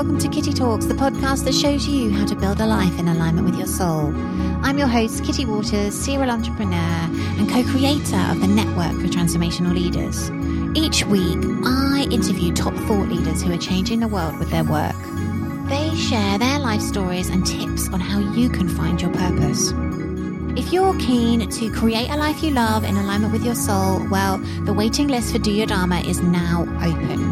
welcome to Kitty Talks, the podcast that shows you how to build a life in alignment with your soul. I'm your host, Kitty Waters, serial entrepreneur and co creator of the Network for Transformational Leaders. Each week, I interview top thought leaders who are changing the world with their work. They share their life stories and tips on how you can find your purpose. If you're keen to create a life you love in alignment with your soul, well, the waiting list for Do Your Dharma is now open.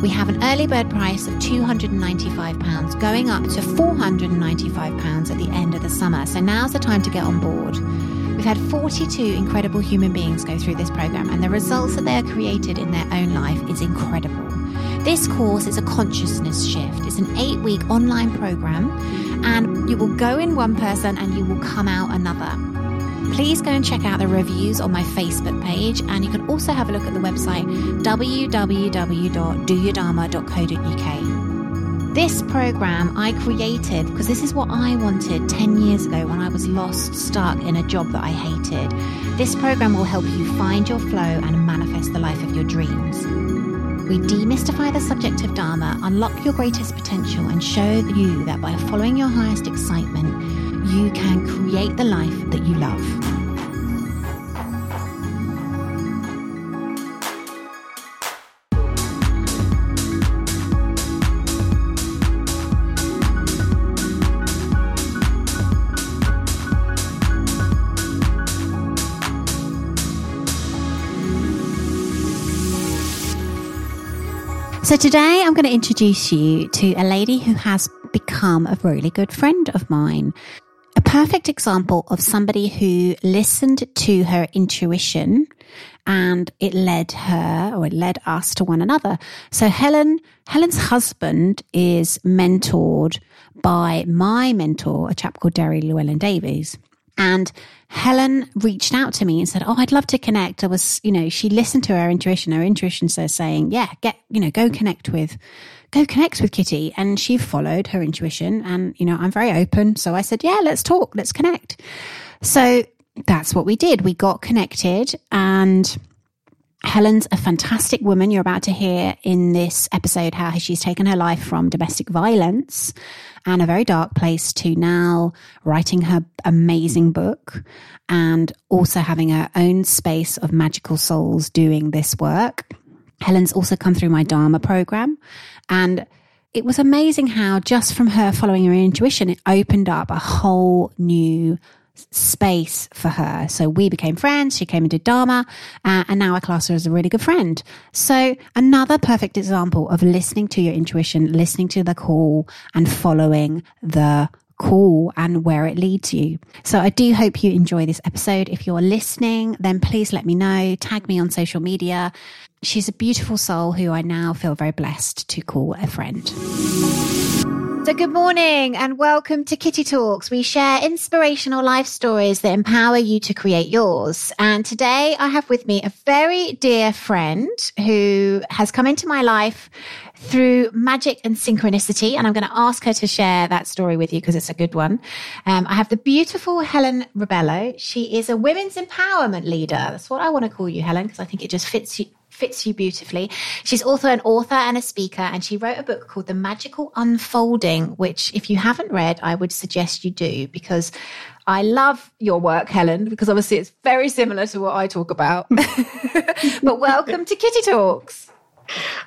We have an early bird price of £295 going up to £495 at the end of the summer. So now's the time to get on board. We've had 42 incredible human beings go through this program, and the results that they are created in their own life is incredible. This course is a consciousness shift. It's an eight week online program, and you will go in one person and you will come out another. Please go and check out the reviews on my Facebook page, and you can also have a look at the website www.doyourdharma.co.uk. This program I created because this is what I wanted 10 years ago when I was lost, stuck in a job that I hated. This program will help you find your flow and manifest the life of your dreams. We demystify the subject of Dharma, unlock your greatest potential, and show you that by following your highest excitement, you can create the life that you love. So, today I'm going to introduce you to a lady who has become a really good friend of mine. Perfect example of somebody who listened to her intuition and it led her or it led us to one another. So Helen, Helen's husband is mentored by my mentor, a chap called Derry Llewellyn Davies. And Helen reached out to me and said, Oh, I'd love to connect. I was, you know, she listened to her intuition. Her intuition says saying, Yeah, get, you know, go connect with, go connect with Kitty. And she followed her intuition. And, you know, I'm very open. So I said, Yeah, let's talk. Let's connect. So that's what we did. We got connected and Helen's a fantastic woman. You're about to hear in this episode how she's taken her life from domestic violence and a very dark place to now writing her amazing book and also having her own space of magical souls doing this work. Helen's also come through my Dharma program and it was amazing how just from her following her intuition, it opened up a whole new space for her. So we became friends. She came into Dharma, uh, and now I class her as a really good friend. So another perfect example of listening to your intuition, listening to the call, and following the call and where it leads you. So I do hope you enjoy this episode. If you're listening, then please let me know. Tag me on social media. She's a beautiful soul who I now feel very blessed to call a friend. So, good morning and welcome to Kitty Talks. We share inspirational life stories that empower you to create yours. And today I have with me a very dear friend who has come into my life through magic and synchronicity. And I'm going to ask her to share that story with you because it's a good one. Um, I have the beautiful Helen Rebello. She is a women's empowerment leader. That's what I want to call you, Helen, because I think it just fits you, fits you beautifully. She's also an author and a speaker, and she wrote a book called The Magical Unfolding, which, if you haven't read, I would suggest you do because I love your work, Helen, because obviously it's very similar to what I talk about. but welcome to Kitty Talks.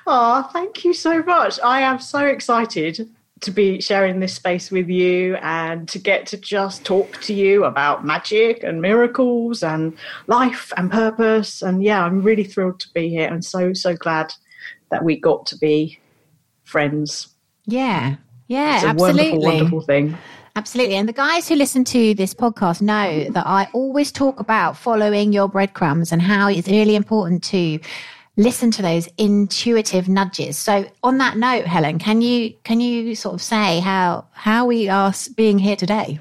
Oh, thank you so much. I am so excited to be sharing this space with you and to get to just talk to you about magic and miracles and life and purpose. And yeah, I'm really thrilled to be here. I'm so, so glad that we got to be friends. Yeah. Yeah, it's a absolutely. wonderful, wonderful thing. Absolutely. And the guys who listen to this podcast know that I always talk about following your breadcrumbs and how it's really important to listen to those intuitive nudges. So on that note, Helen, can you can you sort of say how how we are being here today?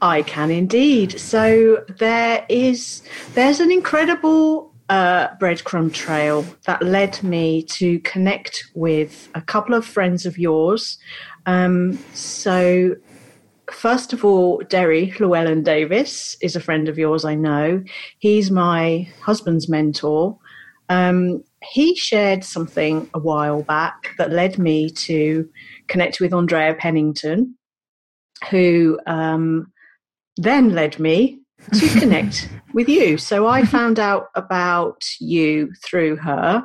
I can indeed. So there is there's an incredible uh, breadcrumb trail that led me to connect with a couple of friends of yours. Um, so first of all, Derry Llewellyn Davies is a friend of yours, I know. He's my husband's mentor. Um, he shared something a while back that led me to connect with Andrea Pennington, who um, then led me to connect with you. So I found out about you through her.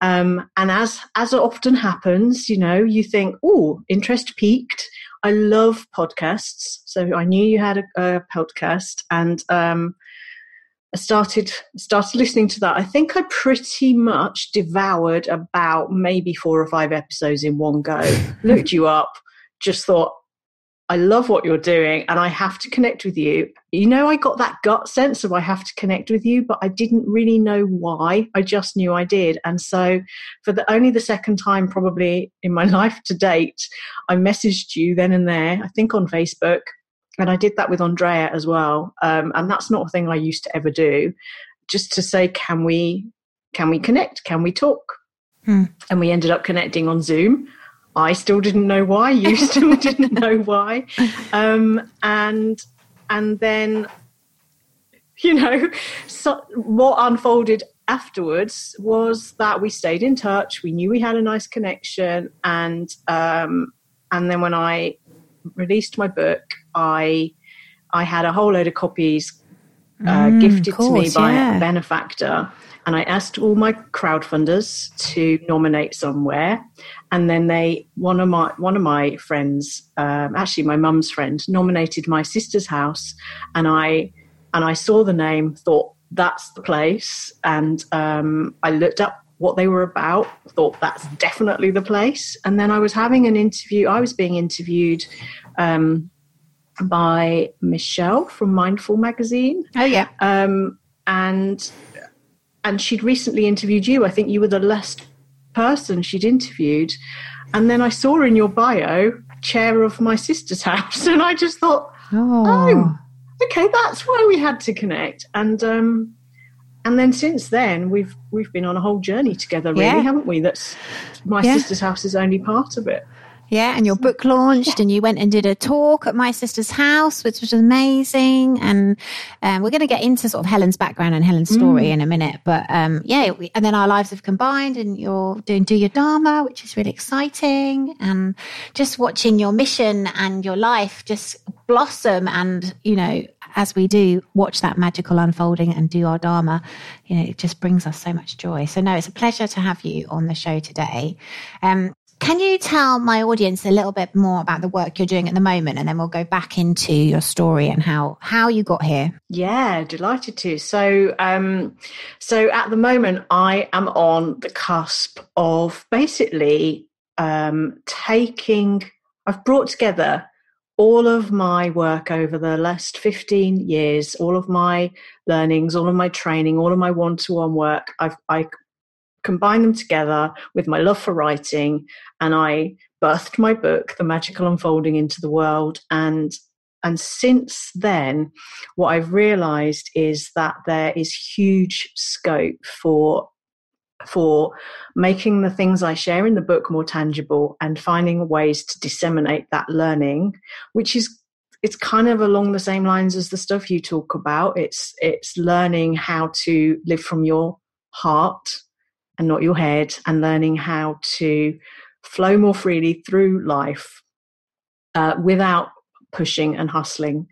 Um, and as as often happens, you know, you think, "Oh, interest piqued." I love podcasts, so I knew you had a, a podcast, and um, I started started listening to that. I think I pretty much devoured about maybe four or five episodes in one go. Looked you up, just thought I love what you're doing and I have to connect with you. You know, I got that gut sense of I have to connect with you, but I didn't really know why. I just knew I did. And so, for the only the second time probably in my life to date, I messaged you then and there, I think on Facebook. And I did that with Andrea as well. Um, and that's not a thing I used to ever do. Just to say, can we can we connect? Can we talk? Hmm. And we ended up connecting on Zoom I still didn't know why. You still didn't know why. Um, and and then, you know, so what unfolded afterwards was that we stayed in touch. We knew we had a nice connection, and um, and then when I released my book, I I had a whole load of copies uh, mm, gifted course, to me by yeah. a benefactor and I asked all my crowdfunders to nominate somewhere, and then they one of my one of my friends, um, actually my mum's friend, nominated my sister's house, and I and I saw the name, thought that's the place, and um, I looked up what they were about, thought that's definitely the place, and then I was having an interview. I was being interviewed. Um, by Michelle from Mindful Magazine. Oh yeah. Um, and and she'd recently interviewed you. I think you were the last person she'd interviewed. And then I saw in your bio, chair of my sister's house. And I just thought, oh, oh okay, that's why we had to connect. And, um, and then since then we've we've been on a whole journey together really yeah. haven't we that's my yeah. sister's house is only part of it yeah, and your book launched, and you went and did a talk at my sister's house, which was amazing. And um, we're going to get into sort of Helen's background and Helen's story mm. in a minute. But um, yeah, we, and then our lives have combined, and you're doing Do Your Dharma, which is really exciting. And just watching your mission and your life just blossom. And, you know, as we do watch that magical unfolding and do our Dharma, you know, it just brings us so much joy. So, no, it's a pleasure to have you on the show today. Um, can you tell my audience a little bit more about the work you're doing at the moment, and then we'll go back into your story and how how you got here? Yeah, delighted to. So, um, so at the moment, I am on the cusp of basically um, taking. I've brought together all of my work over the last 15 years, all of my learnings, all of my training, all of my one to one work. I've I combined them together with my love for writing and I birthed my book, The Magical Unfolding into the World. And and since then, what I've realized is that there is huge scope for for making the things I share in the book more tangible and finding ways to disseminate that learning, which is it's kind of along the same lines as the stuff you talk about. It's it's learning how to live from your heart and not your head and learning how to flow more freely through life uh, without pushing and hustling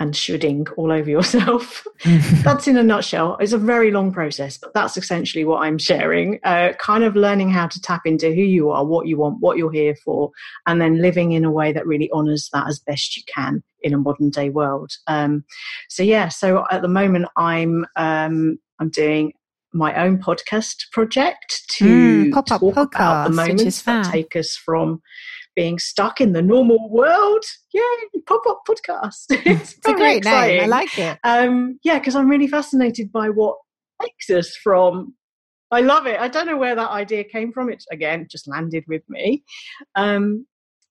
and shoulding all over yourself. that's in a nutshell. It's a very long process, but that's essentially what I'm sharing. Uh, kind of learning how to tap into who you are, what you want, what you're here for, and then living in a way that really honors that as best you can in a modern day world. Um, so yeah, so at the moment I'm um, I'm doing my own podcast project to mm, talk podcast, about the moments that take us from being stuck in the normal world. Yay, pop up podcast. it's, it's a great exciting. name. I like it. Um, yeah, because I'm really fascinated by what takes us from. I love it. I don't know where that idea came from. It again just landed with me. Um,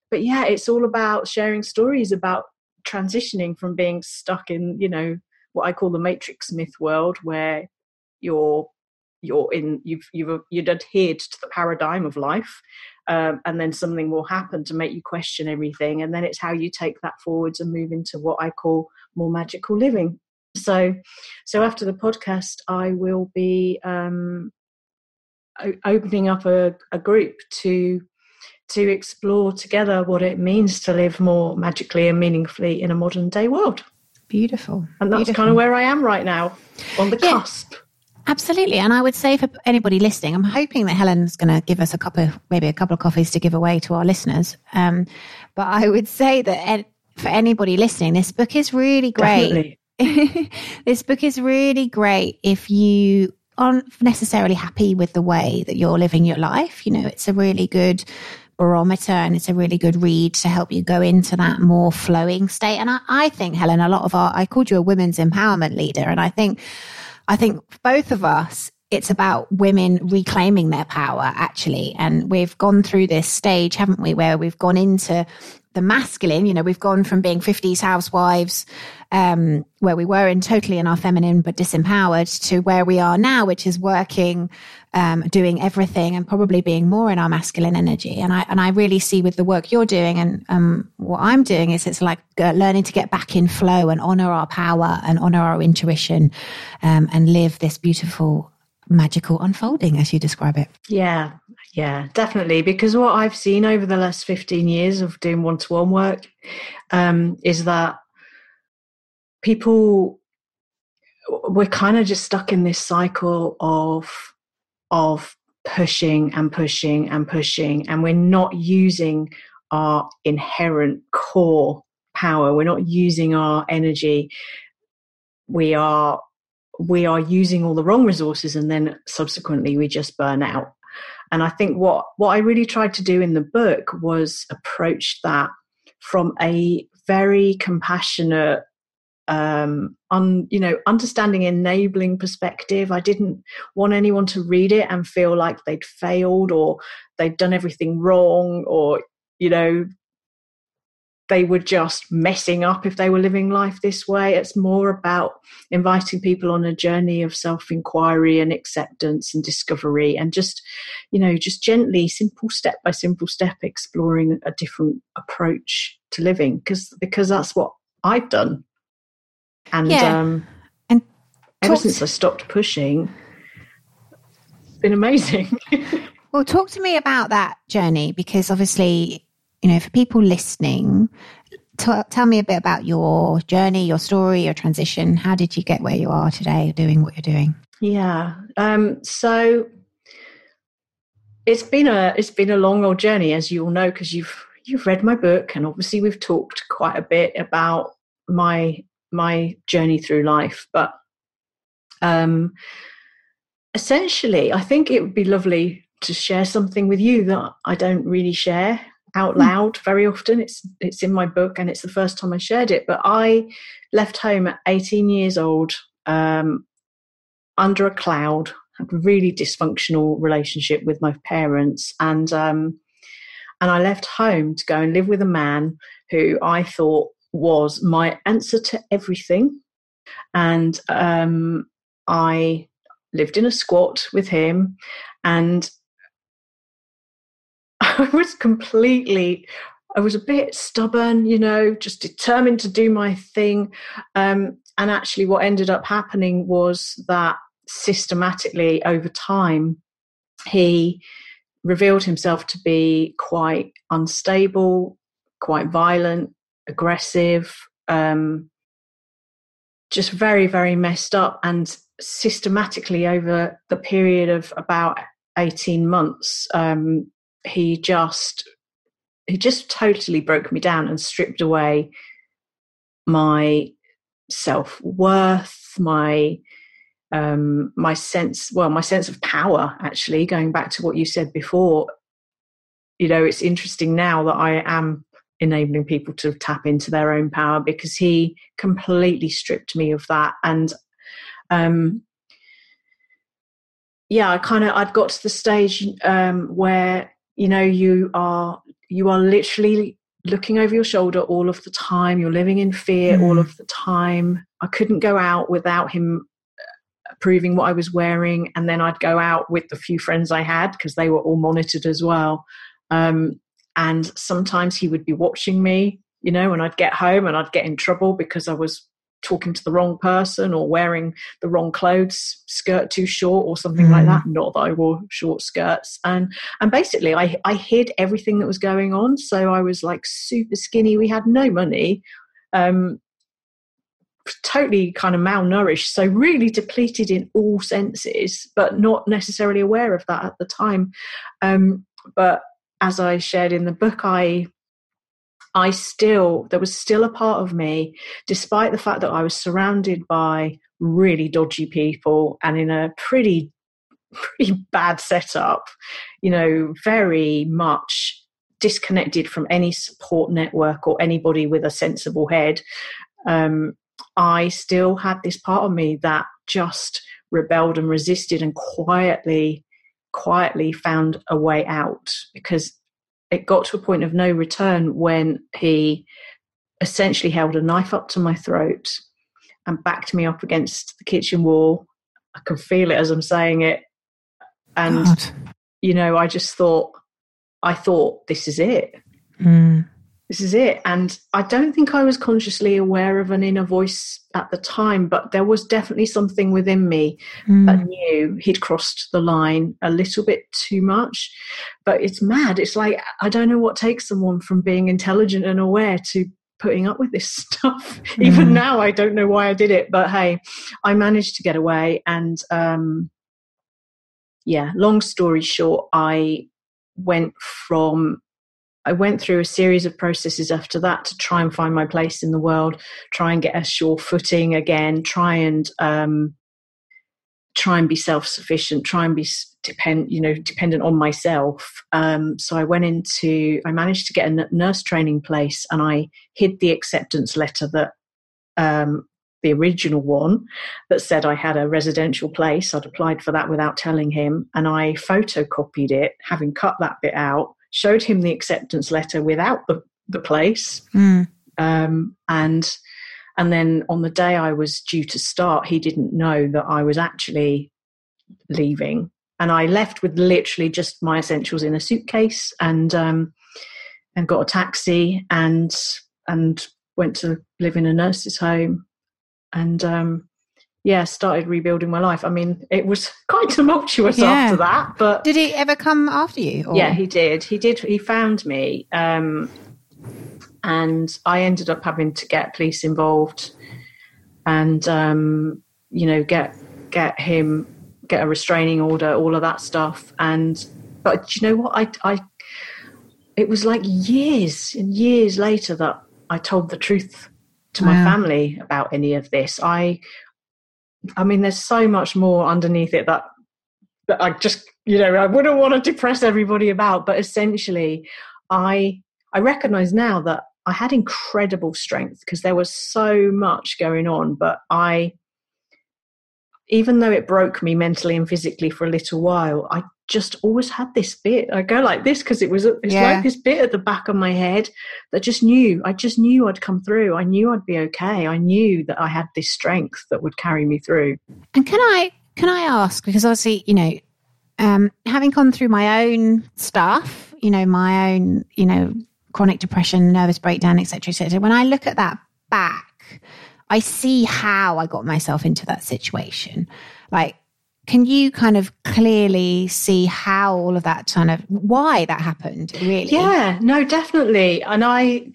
but yeah, it's all about sharing stories about transitioning from being stuck in, you know, what I call the matrix myth world, where you're you're in you've you've you'd adhered to the paradigm of life um, and then something will happen to make you question everything and then it's how you take that forwards and move into what i call more magical living so so after the podcast i will be um, opening up a, a group to to explore together what it means to live more magically and meaningfully in a modern day world. Beautiful. And that's Beautiful. kind of where I am right now, on the yeah. cusp. Absolutely. And I would say for anybody listening, I'm hoping that Helen's going to give us a couple of, maybe a couple of coffees to give away to our listeners. Um, but I would say that for anybody listening, this book is really great. this book is really great if you aren't necessarily happy with the way that you're living your life. You know, it's a really good barometer and it's a really good read to help you go into that more flowing state. And I, I think, Helen, a lot of our, I called you a women's empowerment leader. And I think, I think both of us, it's about women reclaiming their power actually. And we've gone through this stage, haven't we, where we've gone into the masculine, you know, we've gone from being 50s housewives, um, where we were in totally in our feminine but disempowered to where we are now, which is working, um, doing everything and probably being more in our masculine energy. And I, and I really see with the work you're doing and, um, what I'm doing is it's like uh, learning to get back in flow and honor our power and honor our intuition, um, and live this beautiful magical unfolding as you describe it. Yeah, yeah, definitely. Because what I've seen over the last 15 years of doing one to one work um, is that people, we're kind of just stuck in this cycle of, of pushing and pushing and pushing, and we're not using our inherent core power. We're not using our energy. We are we are using all the wrong resources and then subsequently we just burn out and i think what what i really tried to do in the book was approach that from a very compassionate um you know understanding enabling perspective i didn't want anyone to read it and feel like they'd failed or they'd done everything wrong or you know they were just messing up if they were living life this way. It's more about inviting people on a journey of self inquiry and acceptance and discovery and just, you know, just gently, simple step by simple step, exploring a different approach to living because because that's what I've done. And yeah. um and ever since I stopped pushing, it's been amazing. well, talk to me about that journey because obviously you know, for people listening, t- tell me a bit about your journey, your story, your transition. How did you get where you are today, doing what you're doing? Yeah. Um, so it's been a it's been a long old journey, as you all know, because you've you've read my book, and obviously we've talked quite a bit about my my journey through life. But um, essentially, I think it would be lovely to share something with you that I don't really share out hmm. loud very often. It's it's in my book, and it's the first time I shared it. But I left home at 18 years old, um, under a cloud. Had a really dysfunctional relationship with my parents, and um, and I left home to go and live with a man who I thought was my answer to everything. And um, I lived in a squat with him, and I was completely, I was a bit stubborn, you know, just determined to do my thing. Um, and actually, what ended up happening was that systematically over time, he revealed himself to be quite unstable, quite violent, aggressive, um, just very, very messed up. And systematically over the period of about 18 months, um, he just he just totally broke me down and stripped away my self worth, my um, my sense well my sense of power actually going back to what you said before you know it's interesting now that i am enabling people to tap into their own power because he completely stripped me of that. And um yeah i kind of i'd got to the stage um where you know you are you are literally looking over your shoulder all of the time. You're living in fear mm. all of the time. I couldn't go out without him approving what i was wearing. And then i'd go out with the few friends i had because they were all monitored as well. Um, and sometimes he would be watching me you know and i'd get home and i'd get in trouble because i was talking to the wrong person or wearing the wrong clothes, skirt too short or something mm. like that. Not that I wore short skirts. And and basically I I hid everything that was going on. So I was like super skinny. We had no money. Um totally kind of malnourished, so really depleted in all senses, but not necessarily aware of that at the time. Um, but as I shared in the book, I I still, there was still a part of me, despite the fact that I was surrounded by really dodgy people and in a pretty, pretty bad setup, you know, very much disconnected from any support network or anybody with a sensible head. Um, I still had this part of me that just rebelled and resisted and quietly, quietly found a way out because it got to a point of no return when he essentially held a knife up to my throat and backed me up against the kitchen wall. I can feel it as I'm saying it. And, God. you know, I just thought, I thought, this is it. Mm this is it. And I don't think I was consciously aware of an inner voice at the time, but there was definitely something within me mm. that knew he'd crossed the line a little bit too much. But it's mad. It's like, I don't know what takes someone from being intelligent and aware to putting up with this stuff. Mm. Even now, I don't know why I did it, but hey, I managed to get away. And um, yeah, long story short, I went from I went through a series of processes after that to try and find my place in the world, try and get a sure footing again, try and um, try and be self sufficient, try and be depend you know dependent on myself. Um, so I went into I managed to get a nurse training place, and I hid the acceptance letter that um, the original one that said I had a residential place. I'd applied for that without telling him, and I photocopied it, having cut that bit out showed him the acceptance letter without the, the place. Mm. Um, and and then on the day I was due to start, he didn't know that I was actually leaving. And I left with literally just my essentials in a suitcase and um, and got a taxi and and went to live in a nurse's home. And um, yeah, started rebuilding my life. I mean, it was quite tumultuous yeah. after that. But did he ever come after you? Or? Yeah, he did. He did. He found me, um, and I ended up having to get police involved, and um, you know, get get him get a restraining order, all of that stuff. And but you know what? I I it was like years and years later that I told the truth to wow. my family about any of this. I I mean, there's so much more underneath it that that I just, you know, I wouldn't want to depress everybody about. But essentially, I I recognise now that I had incredible strength because there was so much going on. But I, even though it broke me mentally and physically for a little while, I just always had this bit. I go like this because it was it's yeah. like this bit at the back of my head that just knew. I just knew I'd come through. I knew I'd be okay. I knew that I had this strength that would carry me through. And can I can I ask because obviously you know, um, having gone through my own stuff, you know, my own you know chronic depression, nervous breakdown, etc., etc. When I look at that back, I see how I got myself into that situation. Like can you kind of clearly see how all of that kind of why that happened really? Yeah no definitely. And i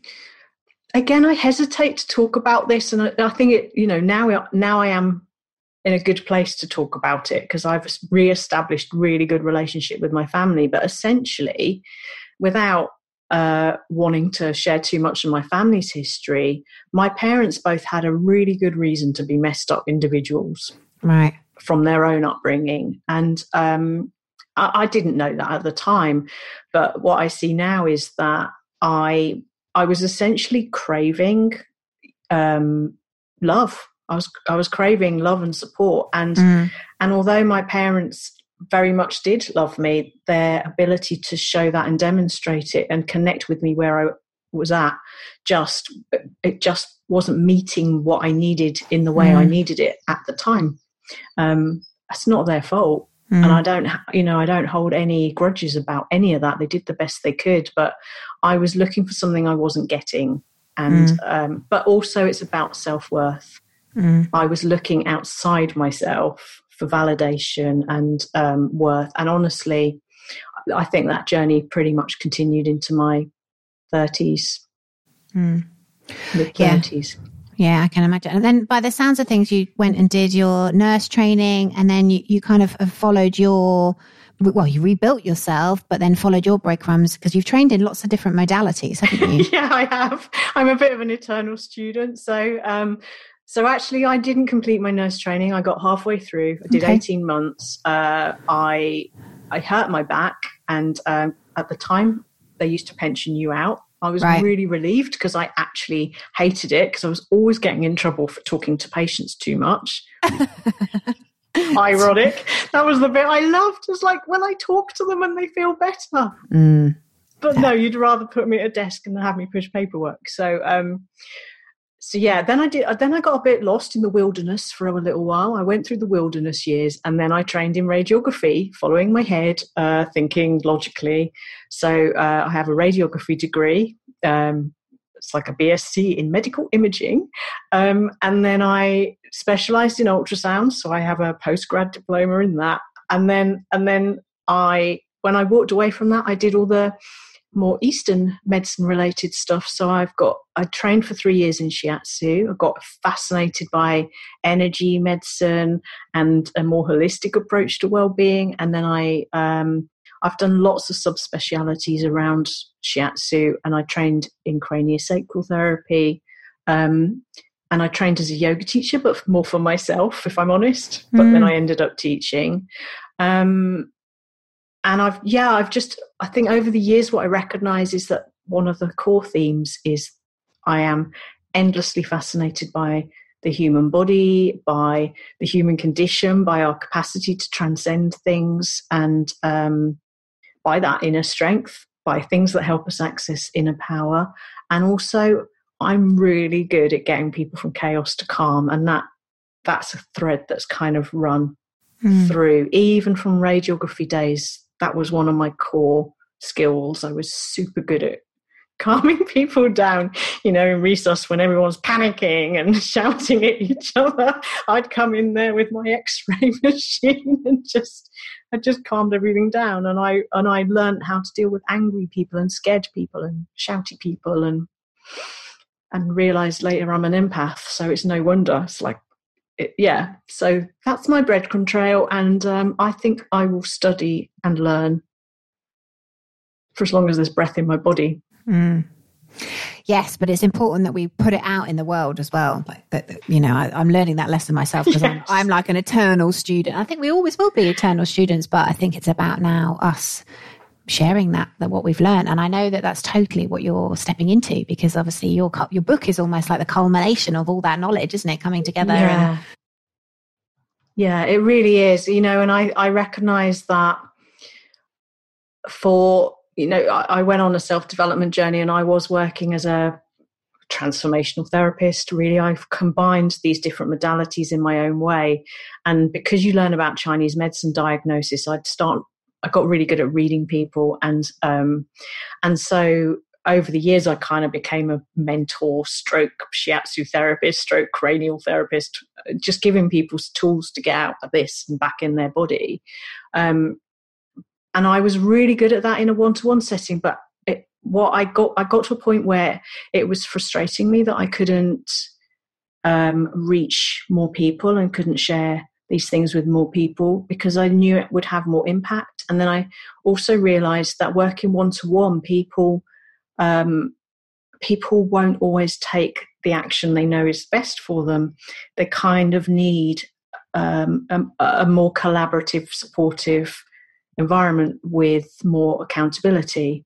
again i hesitate to talk about this and i, I think it you know now now i am in a good place to talk about it because i've re-established really good relationship with my family. But essentially without uh, wanting to share too much of my family's history my parents both had a really good reason to be messed up individuals right from their own upbringing. And um, I, I didn't know that at the time, but what I see now is that I I was essentially craving um, love. I was I was craving love and support, and mm. and although my parents very much did love me, their ability to show that and demonstrate it and connect with me where I was at just it just wasn't meeting what I needed in the way mm. I needed it at the time um, it's not their fault. Mm. And I don't, you know, I don't hold any grudges about any of that. They did the best they could, but I was looking for something I wasn't getting. And, mm. um, but also it's about self worth. Mm. I was looking outside myself for validation and um, worth. And honestly, I think that journey pretty much continued into my 30s, mm. mid 30s. Yeah. Yeah, I can imagine. And then by the sounds of things, you went and did your nurse training and then you, you kind of followed your, well, you rebuilt yourself, but then followed your breadcrumbs because you've trained in lots of different modalities, haven't you? yeah, I have. I'm a bit of an eternal student. So, um, so actually, I didn't complete my nurse training. I got halfway through. I did okay. 18 months. Uh, I I hurt my back, and um, at the time, they used to pension you out. I was right. really relieved because I actually hated it because I was always getting in trouble for talking to patients too much. Ironic. That was the bit I loved. It's like when I talk to them and they feel better. Mm. But no, you'd rather put me at a desk and have me push paperwork. So, um, so yeah, then I did. Then I got a bit lost in the wilderness for a little while. I went through the wilderness years, and then I trained in radiography, following my head, uh, thinking logically. So uh, I have a radiography degree. Um, it's like a BSc in medical imaging, um, and then I specialised in ultrasound. So I have a postgrad diploma in that, and then and then I when I walked away from that, I did all the more Eastern medicine related stuff. So I've got, I trained for three years in shiatsu. I got fascinated by energy medicine and a more holistic approach to well-being. And then I, um, I've done lots of subspecialities around shiatsu and I trained in craniosacral therapy. Um, and I trained as a yoga teacher, but more for myself, if I'm honest. But mm. then I ended up teaching. Um, and I've yeah, I've just I think over the years what I recognize is that one of the core themes is I am endlessly fascinated by the human body, by the human condition, by our capacity to transcend things, and um, by that inner strength, by things that help us access inner power. And also, I'm really good at getting people from chaos to calm, and that that's a thread that's kind of run mm. through, even from radiography days that was one of my core skills. I was super good at calming people down, you know, in resus when everyone's panicking and shouting at each other. I'd come in there with my X-ray machine and just I just calmed everything down and I and I learned how to deal with angry people and scared people and shouty people and and realized later I'm an empath, so it's no wonder. It's like it, yeah, so that's my breadcrumb trail, and um, I think I will study and learn for as long as there's breath in my body. Mm. Yes, but it's important that we put it out in the world as well. Like that, you know, I, am learning that lesson myself because yes. I'm, I'm like an eternal student. I think we always will be eternal students, but I think it's about now us sharing that that what we've learned. And i know that that's totally what you're stepping into because obviously your your book is almost like the culmination of all that knowledge isn't it coming together yeah, and... yeah it really is you know and i i recognize that for you know I, I went on a self-development journey and i was working as a transformational therapist. Really i've combined these different modalities in my own way. And because you learn about chinese medicine diagnosis i'd start I got really good at reading people, and um, and so over the years, I kind of became a mentor, stroke shiatsu therapist, stroke cranial therapist, just giving people tools to get out of this and back in their body. Um, and I was really good at that in a one-to-one setting, but it, what I got, I got to a point where it was frustrating me that I couldn't um, reach more people and couldn't share these things with more people because I knew it would have more impact. And then I also realized that working one to one, people um, people won't always take the action they know is best for them. They kind of need um, a, a more collaborative, supportive environment with more accountability.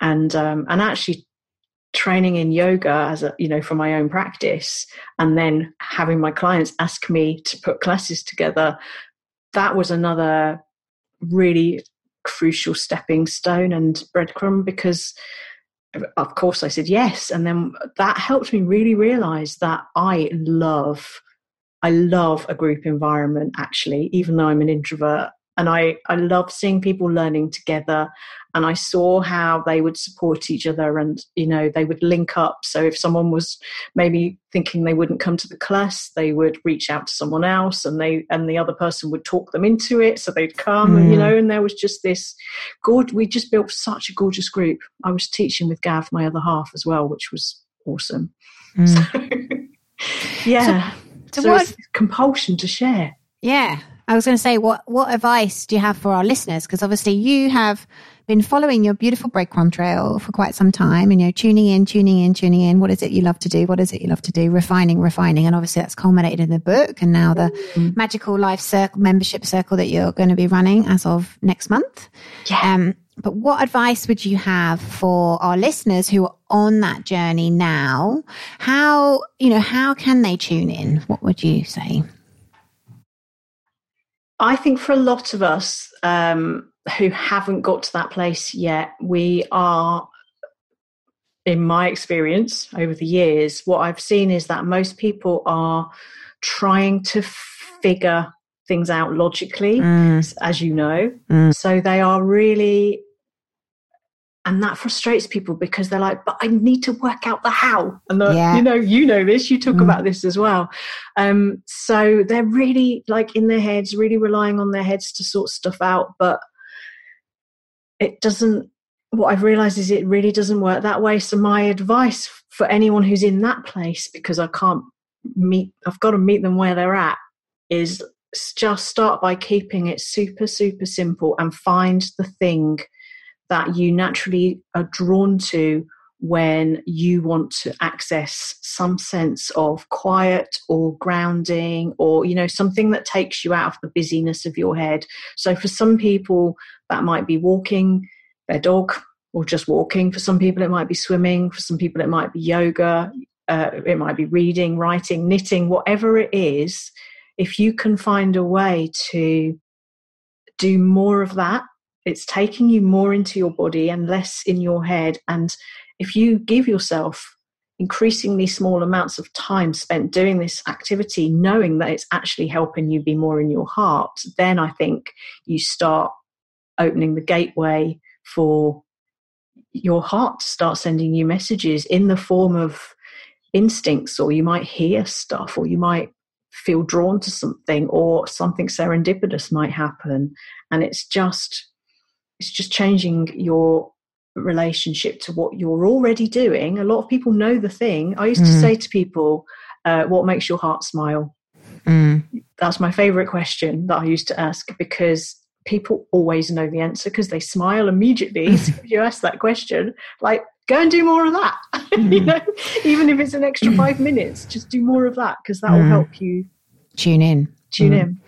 And um, and actually training in yoga as a you know for my own practice and then having my clients ask me to put classes together that was another really crucial stepping stone and breadcrumb because of course I said yes and then that helped me really realize that I love I love a group environment actually even though I'm an introvert and I, I love seeing people learning together. And i saw how they would support each other and you know they would link up. So if someone was maybe thinking they wouldn't come to the class they would reach out to someone else and they and the other person would talk them into it. So they'd come mm. and you know and there was just this good we just built such a gorgeous group. I was teaching with gav my other half as well which was awesome. Mm. so, yeah. So, so, so what, compulsion to share. Yeah I was going to say, what what advice do you have for our listeners? Because obviously you have been following your beautiful breadcrumb trail for quite some time, and you're tuning in, tuning in, tuning in. What is it you love to do? What is it you love to do? Refining, refining, and obviously that's culminated in the book, and now the mm. magical life circle membership circle that you're going to be running as of next month. Yeah. Um, but what advice would you have for our listeners who are on that journey now? How you know how can they tune in? What would you say? I think for a lot of us um, who haven't got to that place yet, we are, in my experience over the years, what I've seen is that most people are trying to figure things out logically, mm. as you know. Mm. So they are really and that frustrates people because they're like but i need to work out the how and the, yeah. you know you know this you talk mm. about this as well um, so they're really like in their heads really relying on their heads to sort stuff out but it doesn't what i've realized is it really doesn't work that way so my advice for anyone who's in that place because i can't meet i've got to meet them where they're at is just start by keeping it super super simple and find the thing that you naturally are drawn to when you want to access some sense of quiet or grounding or you know something that takes you out of the busyness of your head. So for some people that might be walking their dog or just walking. For some people it might be swimming. For some people it might be yoga uh, it might be reading writing knitting whatever it is. If you can find a way to do more of that it's taking you more into your body and less in your head. And if you give yourself increasingly small amounts of time spent doing this activity, knowing that it's actually helping you be more in your heart, then I think you start opening the gateway for your heart to start sending you messages in the form of instincts, or you might hear stuff, or you might feel drawn to something, or something serendipitous might happen. And it's just it's just changing your relationship to what you're already doing. A lot of people know the thing. I used mm. to say to people, uh, What makes your heart smile? Mm. That's my favorite question that I used to ask because people always know the answer because they smile immediately. so if you ask that question, like, go and do more of that. Mm. you know, even if it's an extra five minutes, just do more of that because that will mm. help you tune in. Tune in.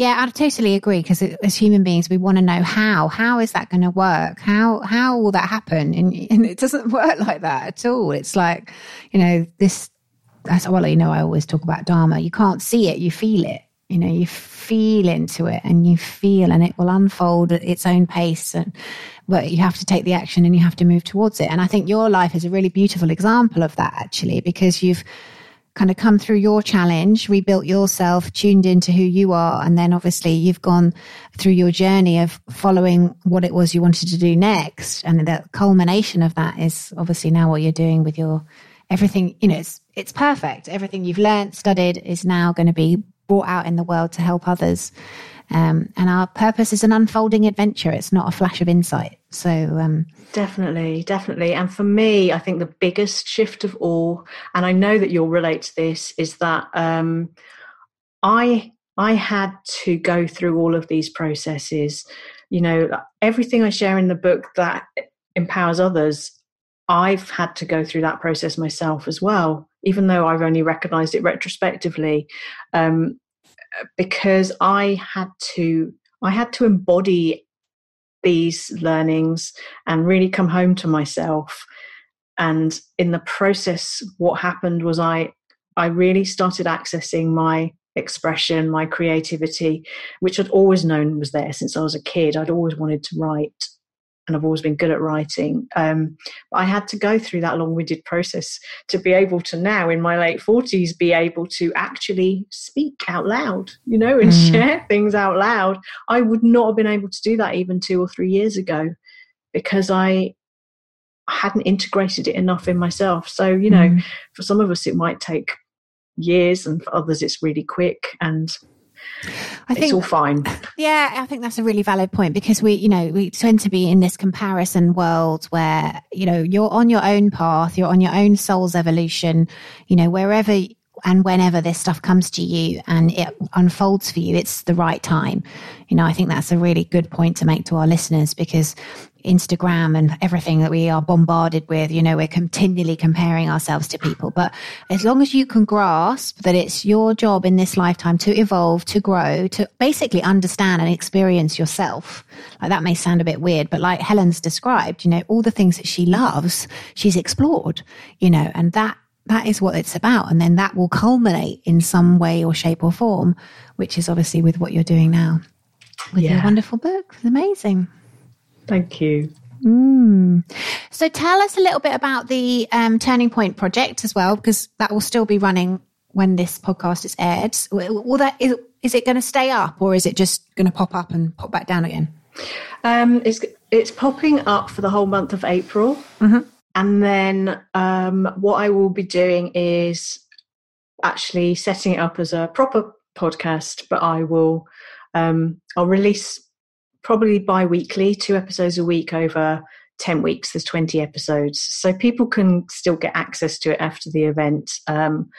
Yeah, I totally agree because as human beings, we want to know how. How is that going to work? How how will that happen? And, and it doesn't work like that at all. It's like, you know, this. That's well, you know, I always talk about dharma. You can't see it, you feel it. You know, you feel into it, and you feel, and it will unfold at its own pace. And but you have to take the action, and you have to move towards it. And I think your life is a really beautiful example of that, actually, because you've kind of come through your challenge, rebuilt yourself, tuned into who you are, and then obviously you've gone through your journey of following what it was you wanted to do next. And the culmination of that is obviously now what you're doing with your everything, you know, it's it's perfect. Everything you've learned, studied is now going to be brought out in the world to help others. Um, and our purpose is an unfolding adventure. It's not a flash of insight. So, um, definitely, definitely. And for me, I think the biggest shift of all, and I know that you'll relate to this, is that um, I I had to go through all of these processes. You know, everything I share in the book that empowers others, I've had to go through that process myself as well, even though I've only recognized it retrospectively. Um, because I had to I had to embody these learnings and really come home to myself. And in the process, what happened was I I really started accessing my expression, my creativity, which I'd always known was there since I was a kid. I'd always wanted to write. And I've always been good at writing. Um, I had to go through that long winded process to be able to now, in my late 40s, be able to actually speak out loud, you know, and mm. share things out loud. I would not have been able to do that even two or three years ago because I hadn't integrated it enough in myself. So, you know, mm. for some of us, it might take years, and for others, it's really quick. And I think, it's all fine. Yeah, I think that's a really valid point because we, you know, we tend to be in this comparison world where, you know, you're on your own path, you're on your own soul's evolution, you know, wherever and whenever this stuff comes to you and it unfolds for you, it's the right time. You know, I think that's a really good point to make to our listeners because Instagram and everything that we are bombarded with, you know, we're continually comparing ourselves to people. But as long as you can grasp that it's your job in this lifetime to evolve, to grow, to basically understand and experience yourself, like that may sound a bit weird, but like Helen's described, you know, all the things that she loves, she's explored, you know, and that that is what it's about. And then that will culminate in some way or shape or form, which is obviously with what you're doing now with yeah. your wonderful book. It's amazing. Thank you. Mm. So tell us a little bit about the um, Turning Point project as well, because that will still be running when this podcast is aired. Will that is, is it going to stay up, or is it just going to pop up and pop back down again? Um, it's it's popping up for the whole month of April. Mm-hmm. And then um, what I will be doing is actually setting it up as a proper podcast, but I will um, I'll release probably bi-weekly, two episodes a week over 10 weeks. There's 20 episodes. So people can still get access to it after the event. Um,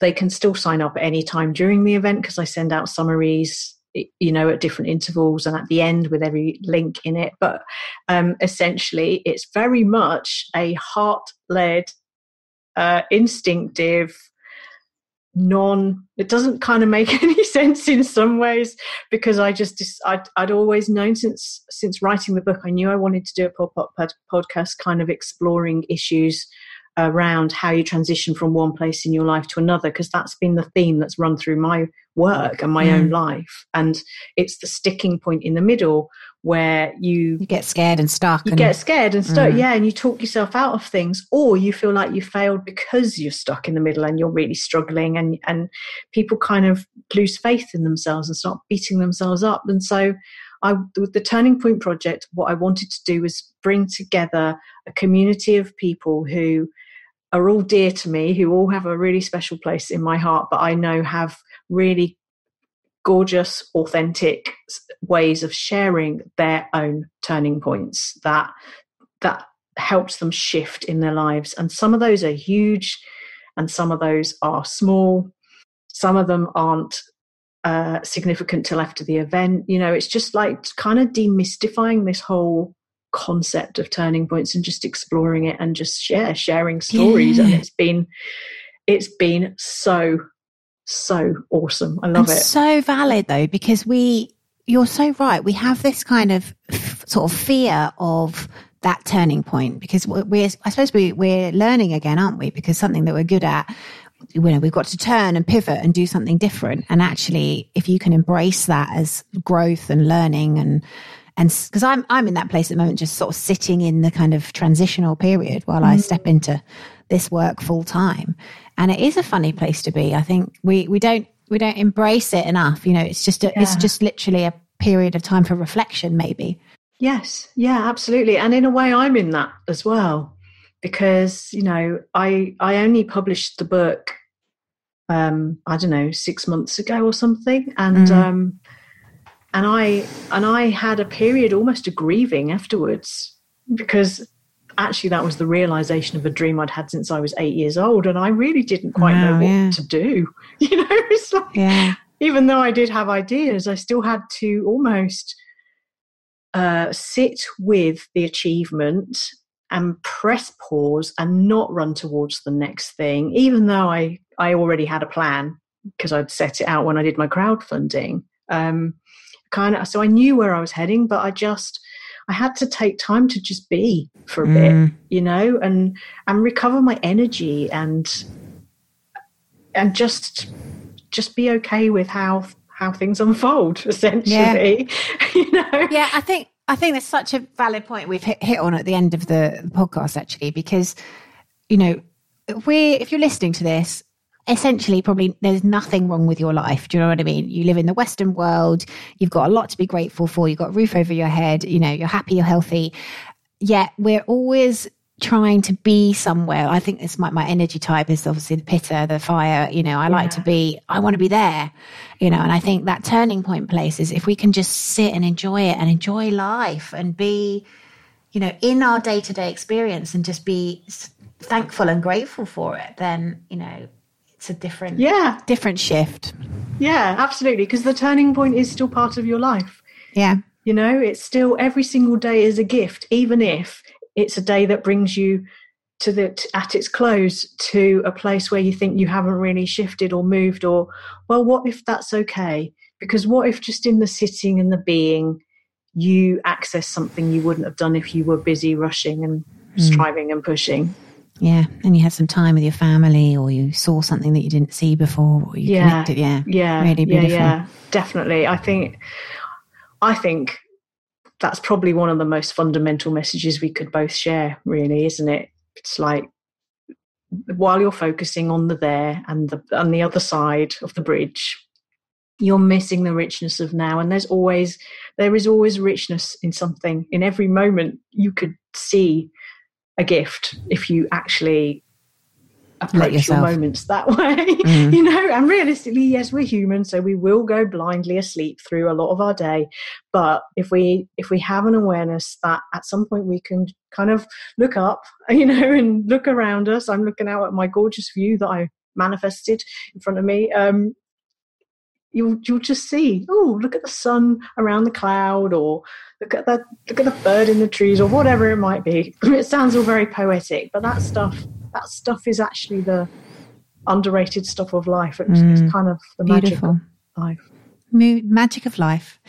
they can still sign up at any time during the event because I send out summaries you know at different intervals and at the end with every link in it but um, essentially it's very much a heart-led uh, instinctive non it doesn't kind of make any sense in some ways because i just I'd, I'd always known since since writing the book i knew i wanted to do a pop-up podcast kind of exploring issues around how you transition from one place in your life to another because that's been the theme that's run through my work and my mm. own life and it's the sticking point in the middle where you, you get scared and stuck you and, get scared and stuck mm. yeah and you talk yourself out of things or you feel like you failed because you're stuck in the middle and you're really struggling and and people kind of lose faith in themselves and start beating themselves up and so I, with the Turning Point project, what I wanted to do was bring together a community of people who are all dear to me, who all have a really special place in my heart, but I know have really gorgeous, authentic ways of sharing their own turning points that that helps them shift in their lives. And some of those are huge, and some of those are small. Some of them aren't uh, significant till after the event. You know, it's just like kind of demystifying this whole concept of turning points and just exploring it and just share sharing stories. Yeah. and it's been it's been so so awesome. I love and it. so valid though because we you're so right. We have this kind of f- sort of fear of that turning point because we're i suppose we, we're learning again aren't we? Because something that we're good at you know we've got to turn and pivot and do something different. And actually if you can embrace that as growth and learning and and because I'm I'm in that place at the moment, just sort of sitting in the kind of transitional period while mm. I step into this work full time, and it is a funny place to be. I think we we don't we don't embrace it enough. You know, it's just a, yeah. it's just literally a period of time for reflection, maybe. Yes, yeah, absolutely, and in a way, I'm in that as well because you know I I only published the book um, I don't know six months ago or something, and mm. um, and I and I had a period almost of grieving afterwards because actually that was the realization of a dream I'd had since I was eight years old, and I really didn't quite wow, know what yeah. to do. You know, it's like yeah. even though I did have ideas, I still had to almost uh, sit with the achievement and press pause and not run towards the next thing, even though I I already had a plan because I'd set it out when I did my crowdfunding. Um, kind of so I knew where I was heading, but I just I had to take time to just be for a mm. bit, you know, and and recover my energy and and just just be okay with how how things unfold essentially yeah. you know yeah i think I think that's such a valid point we've hit, hit on at the end of the, the podcast, actually, because, you know, we if you're listening to this, essentially probably there's nothing wrong with your life. Do you know what I mean? You live in the Western world, you've got a lot to be grateful for, you've got a roof over your head, you know, you're happy, you're healthy. Yet we're always trying to be somewhere. I think it's my, my energy type is obviously the pitta, the fire. You know, I yeah. like to be, I want to be there, you know, and I think that turning point place is if we can just sit and enjoy it and enjoy life and be, you know, in our day to day experience and just be thankful and grateful for it, then, you know, it's a different, yeah, different shift. Yeah, absolutely. Because the turning point is still part of your life. Yeah. You know, it's still every single day is a gift, even if it's a day that brings you to the at its close to a place where you think you haven't really shifted or moved or well what if that's okay because what if just in the sitting and the being you access something you wouldn't have done if you were busy rushing and mm. striving and pushing yeah and you had some time with your family or you saw something that you didn't see before or you yeah. connected yeah yeah really beautiful. yeah yeah definitely i think i think that's probably one of the most fundamental messages we could both share, really, isn't it? It's like while you're focusing on the there and the on the other side of the bridge, you're missing the richness of now. And there's always there is always richness in something. In every moment, you could see a gift if you actually approach your moments that way mm. you know? And realistically yes we're human so we will go blindly asleep through a lot of our day. But if we if we have an awareness that at some point we can kind of look up you know and look around us i'm looking out at my gorgeous view that i manifested in front of me um you'll you'll just see oh look at the sun around the cloud or look at that look at the bird in the trees or whatever it might be it sounds all very poetic but that stuff that stuff is actually the underrated stuff of life. It's, mm, it's kind of the beautiful. magic of life. Magic of life.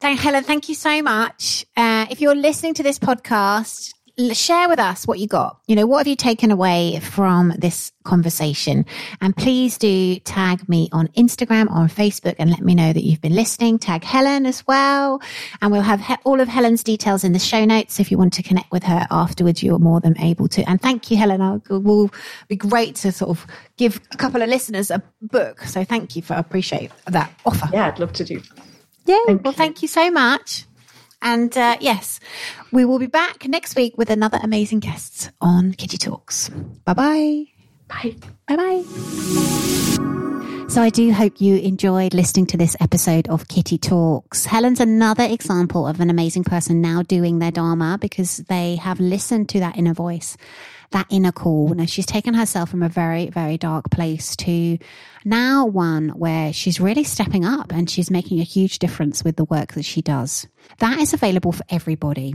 Thank Helen. Thank you so much. Uh, if you're listening to this podcast, share with us what you got. You know, what have you taken away from this conversation? And please do tag me on Instagram or on Facebook and let me know that you've been listening. Tag Helen as well. And we'll have he- all of Helen's details in the show notes. If you want to connect with her afterwards, you're more than able to. And thank you, Helen. It will be great to sort of give a couple of listeners a book. So thank you for appreciate that offer. Yeah, I'd love to do. Yeah. Thank well, you. thank you so much. And uh, yes, we will be back next week with another amazing guests on Kitty Talks. Bye-bye. Bye. Bye bye. So I do hope you enjoyed listening to this episode of Kitty Talks. Helen's another example of an amazing person now doing their Dharma because they have listened to that inner voice that inner call. Now she's taken herself from a very, very dark place to now one where she's really stepping up and she's making a huge difference with the work that she does. That is available for everybody.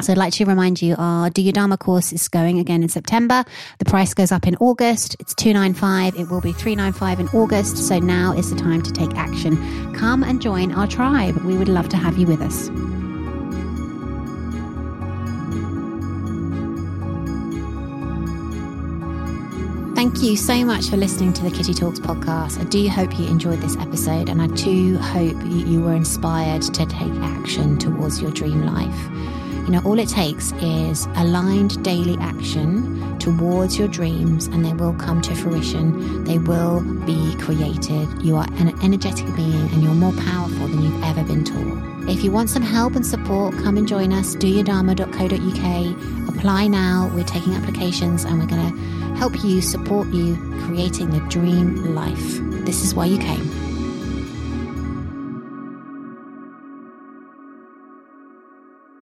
So I'd like to remind you our Do Your Dharma course is going again in September. The price goes up in August. It's 295. It will be 395 in August. So now is the time to take action. Come and join our tribe. We would love to have you with us. Thank you so much for listening to the Kitty Talks podcast. I do hope you enjoyed this episode, and I do hope you were inspired to take action towards your dream life. You know, all it takes is aligned daily action towards your dreams, and they will come to fruition. They will be created. You are an energetic being, and you're more powerful than you've ever been taught. If you want some help and support, come and join us. DoYourDharma.co.uk. Apply now. We're taking applications, and we're going to help you support you creating the dream life. This is why you came.